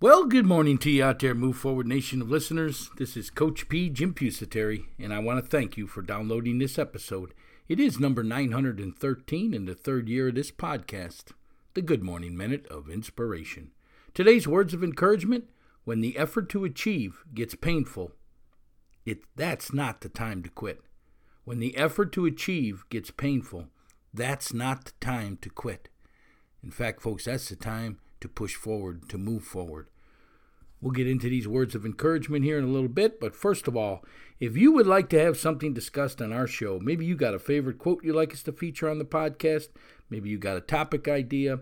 Well, good morning to you out there, Move Forward Nation of listeners. This is Coach P. Jim Pusateri, and I want to thank you for downloading this episode. It is number 913 in the third year of this podcast, the Good Morning Minute of Inspiration. Today's words of encouragement when the effort to achieve gets painful, it, that's not the time to quit. When the effort to achieve gets painful, that's not the time to quit. In fact, folks, that's the time to push forward, to move forward. We'll get into these words of encouragement here in a little bit, but first of all, if you would like to have something discussed on our show, maybe you got a favorite quote you'd like us to feature on the podcast, maybe you got a topic idea,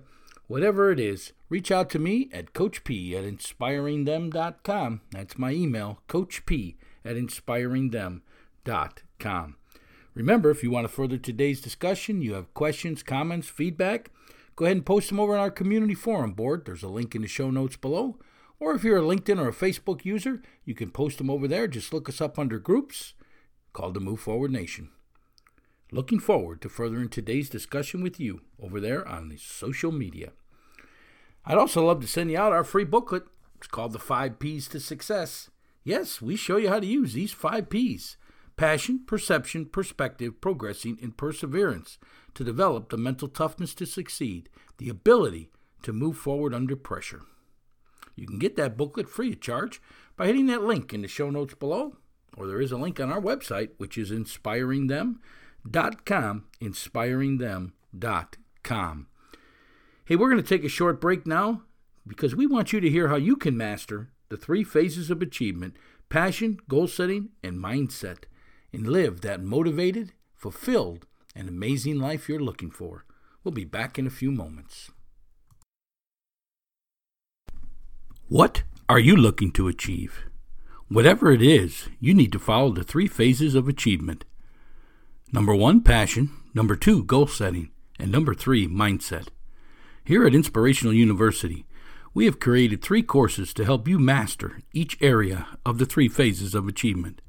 whatever it is, reach out to me at coachp at inspiringthem.com. That's my email, coachp at inspiringthem.com. Remember, if you want to further today's discussion, you have questions, comments, feedback, go ahead and post them over on our community forum board. There's a link in the show notes below. Or if you're a LinkedIn or a Facebook user, you can post them over there. Just look us up under groups called the Move Forward Nation. Looking forward to furthering today's discussion with you over there on the social media. I'd also love to send you out our free booklet. It's called The Five P's to Success. Yes, we show you how to use these five P's passion, perception, perspective, progressing, and perseverance to develop the mental toughness to succeed, the ability to move forward under pressure. You can get that booklet free of charge by hitting that link in the show notes below, or there is a link on our website, which is inspiringthem.com, inspiringthem.com. Hey, we're going to take a short break now because we want you to hear how you can master the three phases of achievement passion, goal setting, and mindset and live that motivated, fulfilled, and amazing life you're looking for. We'll be back in a few moments. What are you looking to achieve? Whatever it is, you need to follow the three phases of achievement. Number one, passion. Number two, goal setting. And number three, mindset. Here at Inspirational University, we have created three courses to help you master each area of the three phases of achievement.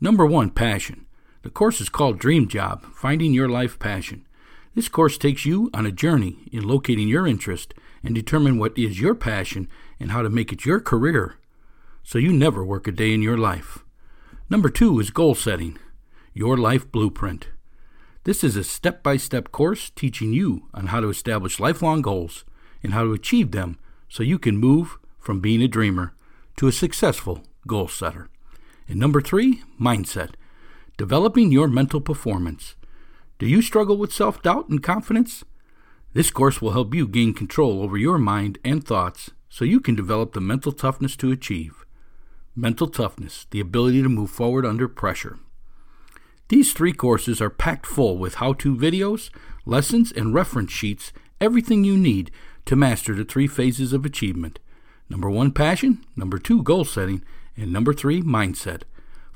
Number one, passion. The course is called Dream Job Finding Your Life Passion. This course takes you on a journey in locating your interest and determine what is your passion and how to make it your career so you never work a day in your life. Number two is goal setting, your life blueprint. This is a step by step course teaching you on how to establish lifelong goals and how to achieve them so you can move from being a dreamer to a successful goal setter. And number three, mindset, developing your mental performance. Do you struggle with self doubt and confidence? This course will help you gain control over your mind and thoughts so you can develop the mental toughness to achieve. Mental toughness, the ability to move forward under pressure. These three courses are packed full with how to videos, lessons, and reference sheets, everything you need to master the three phases of achievement. Number one, passion. Number two, goal setting. And number three, mindset.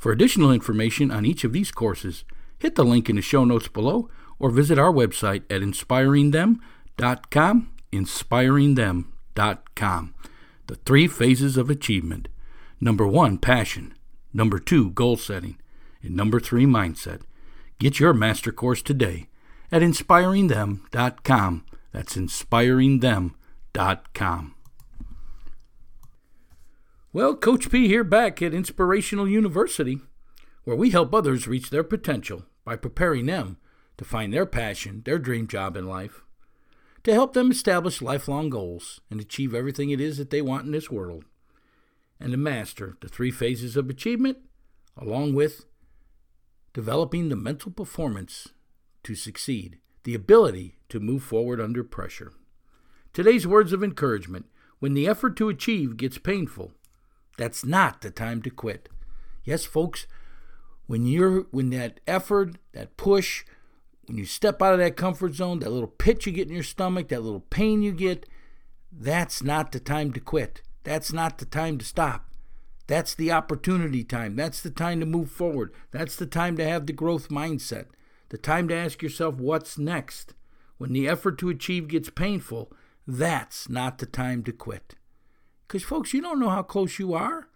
For additional information on each of these courses, hit the link in the show notes below or visit our website at inspiringthem.com. Inspiringthem.com. The three phases of achievement. Number one, passion. Number two, goal setting. in number three mindset. Get your master course today at inspiringthem.com. That's inspiringthem.com. Well, Coach P here back at Inspirational University, where we help others reach their potential by preparing them to find their passion, their dream job in life, to help them establish lifelong goals and achieve everything it is that they want in this world, and to master the three phases of achievement, along with developing the mental performance to succeed, the ability to move forward under pressure. Today's words of encouragement when the effort to achieve gets painful, that's not the time to quit. Yes, folks, when you're when that effort, that push, when you step out of that comfort zone, that little pit you get in your stomach, that little pain you get, that's not the time to quit. That's not the time to stop. That's the opportunity time. That's the time to move forward. That's the time to have the growth mindset. The time to ask yourself what's next. When the effort to achieve gets painful, that's not the time to quit. Because, folks, you don't know how close you are.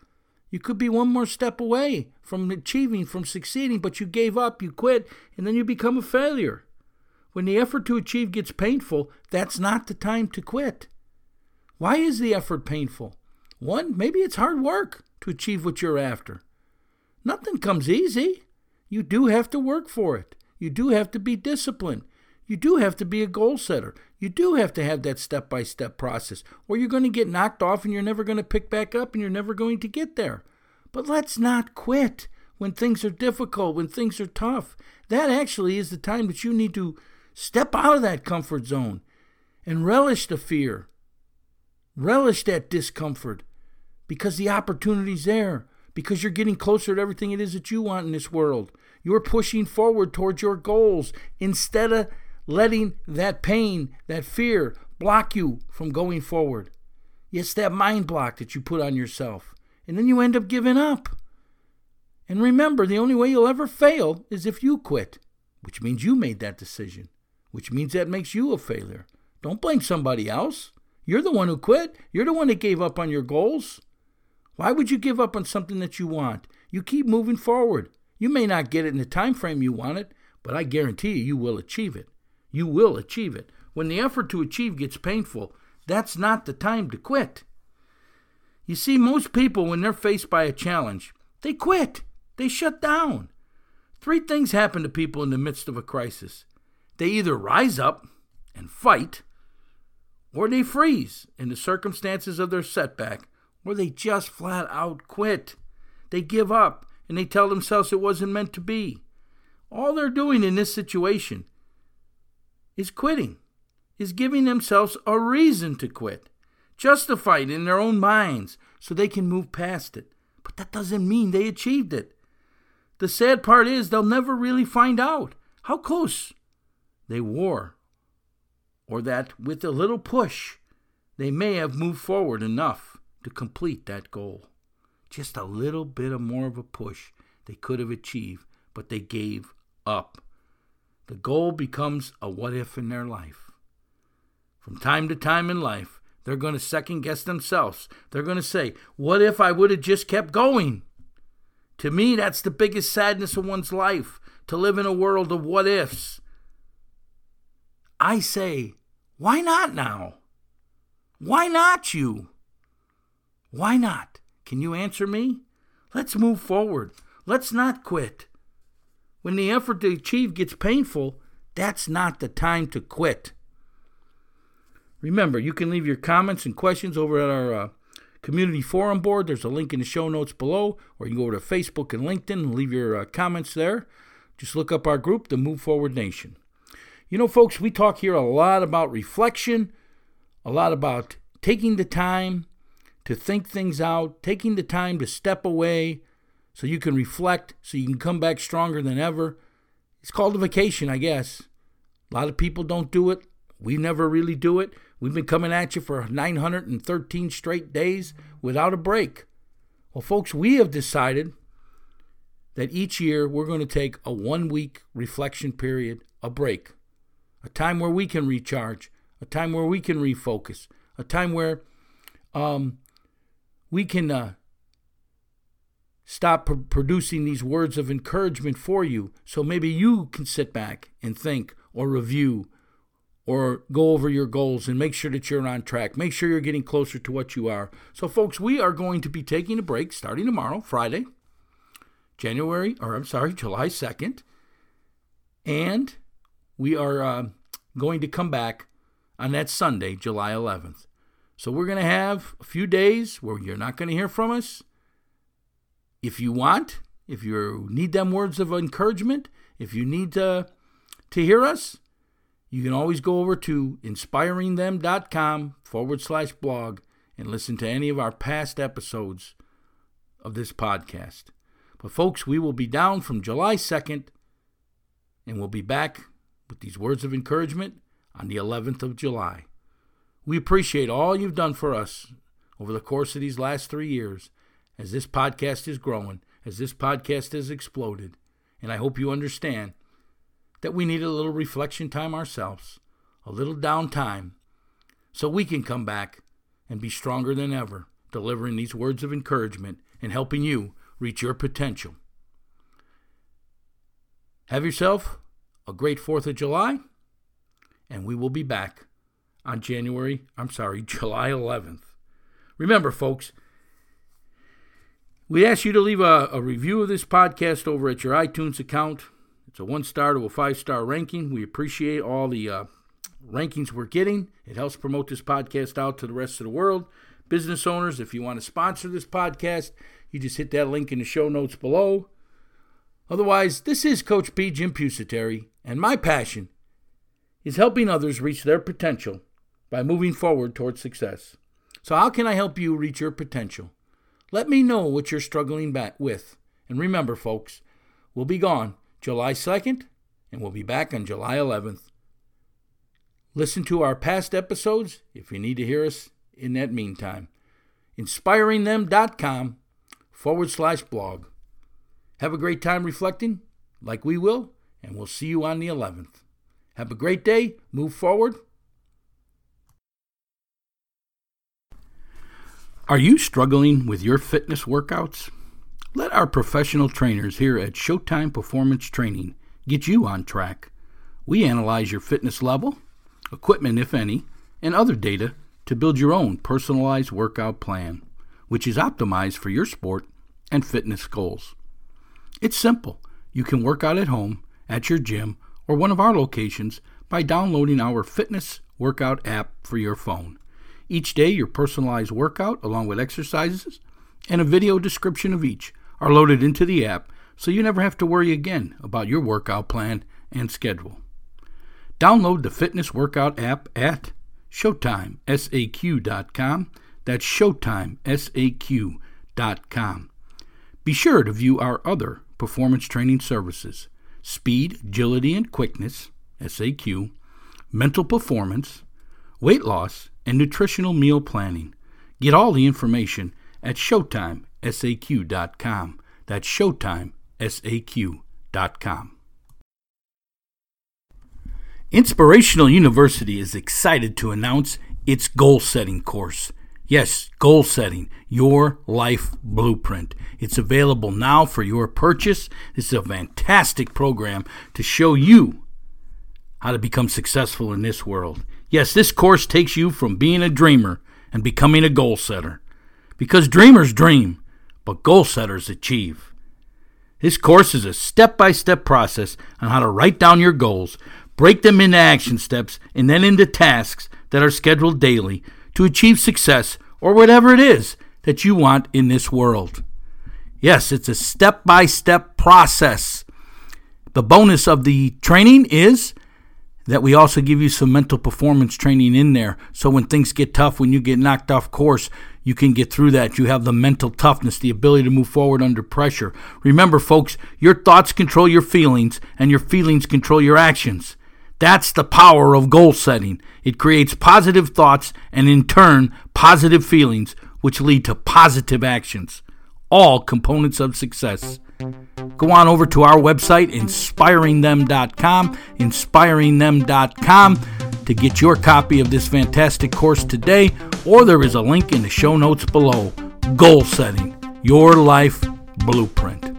You could be one more step away from achieving, from succeeding, but you gave up, you quit, and then you become a failure. When the effort to achieve gets painful, that's not the time to quit. Why is the effort painful? One, maybe it's hard work to achieve what you're after. Nothing comes easy. You do have to work for it. You do have to be disciplined. You do have to be a goal setter. You do have to have that step by step process, or you're going to get knocked off and you're never going to pick back up and you're never going to get there. But let's not quit when things are difficult, when things are tough. That actually is the time that you need to step out of that comfort zone and relish the fear, relish that discomfort, because the opportunity's there, because you're getting closer to everything it is that you want in this world. You're pushing forward towards your goals instead of letting that pain, that fear, block you from going forward. It's that mind block that you put on yourself. And then you end up giving up. And remember, the only way you'll ever fail is if you quit, which means you made that decision, which means that makes you a failure. Don't blame somebody else. You're the one who quit. You're the one that gave up on your goals. Why would you give up on something that you want? You keep moving forward. You may not get it in the time frame you want it, but I guarantee you you will achieve it. You will achieve it. When the effort to achieve gets painful, that's not the time to quit. You see, most people, when they're faced by a challenge, they quit. They shut down. Three things happen to people in the midst of a crisis they either rise up and fight, or they freeze in the circumstances of their setback, or they just flat out quit. They give up and they tell themselves it wasn't meant to be. All they're doing in this situation is quitting, is giving themselves a reason to quit, justified in their own minds so they can move past it. But that doesn't mean they achieved it. The sad part is they'll never really find out how close they were, or that with a little push, they may have moved forward enough to complete that goal. Just a little bit of more of a push they could have achieved, but they gave up. The goal becomes a what if in their life. From time to time in life, they're going to second guess themselves. They're going to say, What if I would have just kept going? To me, that's the biggest sadness of one's life to live in a world of what ifs. I say, Why not now? Why not you? Why not? Can you answer me? Let's move forward. Let's not quit. When the effort to achieve gets painful, that's not the time to quit. Remember, you can leave your comments and questions over at our uh, community forum board. There's a link in the show notes below, or you can go over to Facebook and LinkedIn and leave your uh, comments there. Just look up our group, the Move Forward Nation. You know, folks, we talk here a lot about reflection, a lot about taking the time to think things out, taking the time to step away, so you can reflect, so you can come back stronger than ever. It's called a vacation, I guess. A lot of people don't do it. We never really do it. We've been coming at you for 913 straight days without a break. Well, folks, we have decided that each year we're going to take a one week reflection period, a break, a time where we can recharge, a time where we can refocus, a time where um, we can uh, stop pr- producing these words of encouragement for you. So maybe you can sit back and think or review or go over your goals and make sure that you're on track. Make sure you're getting closer to what you are. So, folks, we are going to be taking a break starting tomorrow, Friday, January, or I'm sorry, July 2nd. And we are uh, going to come back on that Sunday, July 11th. So we're going to have a few days where you're not going to hear from us. If you want, if you need them words of encouragement, if you need to, to hear us, you can always go over to inspiringthem.com forward slash blog and listen to any of our past episodes of this podcast. But, folks, we will be down from July 2nd and we'll be back with these words of encouragement on the 11th of July. We appreciate all you've done for us over the course of these last three years as this podcast is growing, as this podcast has exploded. And I hope you understand that we need a little reflection time ourselves, a little downtime, so we can come back and be stronger than ever, delivering these words of encouragement and helping you reach your potential. Have yourself a great 4th of July, and we will be back on January, I'm sorry, July 11th. Remember, folks, we ask you to leave a, a, review of this podcast over at your iTunes account. It's a one star to a five star ranking. We appreciate all the uh, rankings we're getting. It helps promote this podcast out to the rest of the world. Business owners, if you want to sponsor this podcast, you just hit that link in the show notes below. Otherwise, this is Coach P. Jim Pusateri, and my passion is helping others reach their potential by moving forward towards success. So, how can I help you reach your potential? Let me know what you're struggling back with. And remember, folks, we'll be gone July 2nd, and we'll be back on July 11th. Listen to our past episodes if you need to hear us in that meantime. InspiringThem.com forward slash blog. Have a great time reflecting, like we will, and we'll see you on the 11th. Have a great day. Move forward. Are you struggling with your fitness workouts? Let our professional trainers here at Showtime Performance Training get you on track. We analyze your fitness level, equipment, if any, and other data to build your own personalized workout plan, which is optimized for your sport and fitness goals. It's simple. You can work out at home, at your gym, or one of our locations by downloading our fitness workout app for your phone. Each day, your personalized workout, along with exercises and a video description of each, are loaded into the app so you never have to worry again about your workout plan and schedule. Download the fitness workout app at ShowtimeSAQ.com. That's ShowtimeSAQ.com. Be sure to view our other performance training services speed, agility, and quickness, SAQ, mental performance, weight loss, and nutritional meal planning. Get all the information at ShowtimeSAQ.com. That's ShowtimeSAQ.com. Inspirational University is excited to announce its goal setting course. Yes, goal setting, your life blueprint. It's available now for your purchase. This is a fantastic program to show you how to become successful in this world. Yes, this course takes you from being a dreamer and becoming a goal setter. Because dreamers dream, but goal setters achieve. This course is a step by step process on how to write down your goals, break them into action steps, and then into tasks that are scheduled daily to achieve success or whatever it is that you want in this world. Yes, it's a step by step process. The bonus of the training is that we also give you some mental performance training in there. So when things get tough, when you get knocked off course, you can get through that. You have the mental toughness, the ability to move forward under pressure. Remember, folks, your thoughts control your feelings, and your feelings control your actions. That's the power of goal setting. It creates positive thoughts and, in turn, positive feelings, which lead to positive actions. All components of success. Go on over to our website, inspiringthem.com, inspiringthem.com, to get your copy of this fantastic course today, or there is a link in the show notes below. Goal setting, your life blueprint.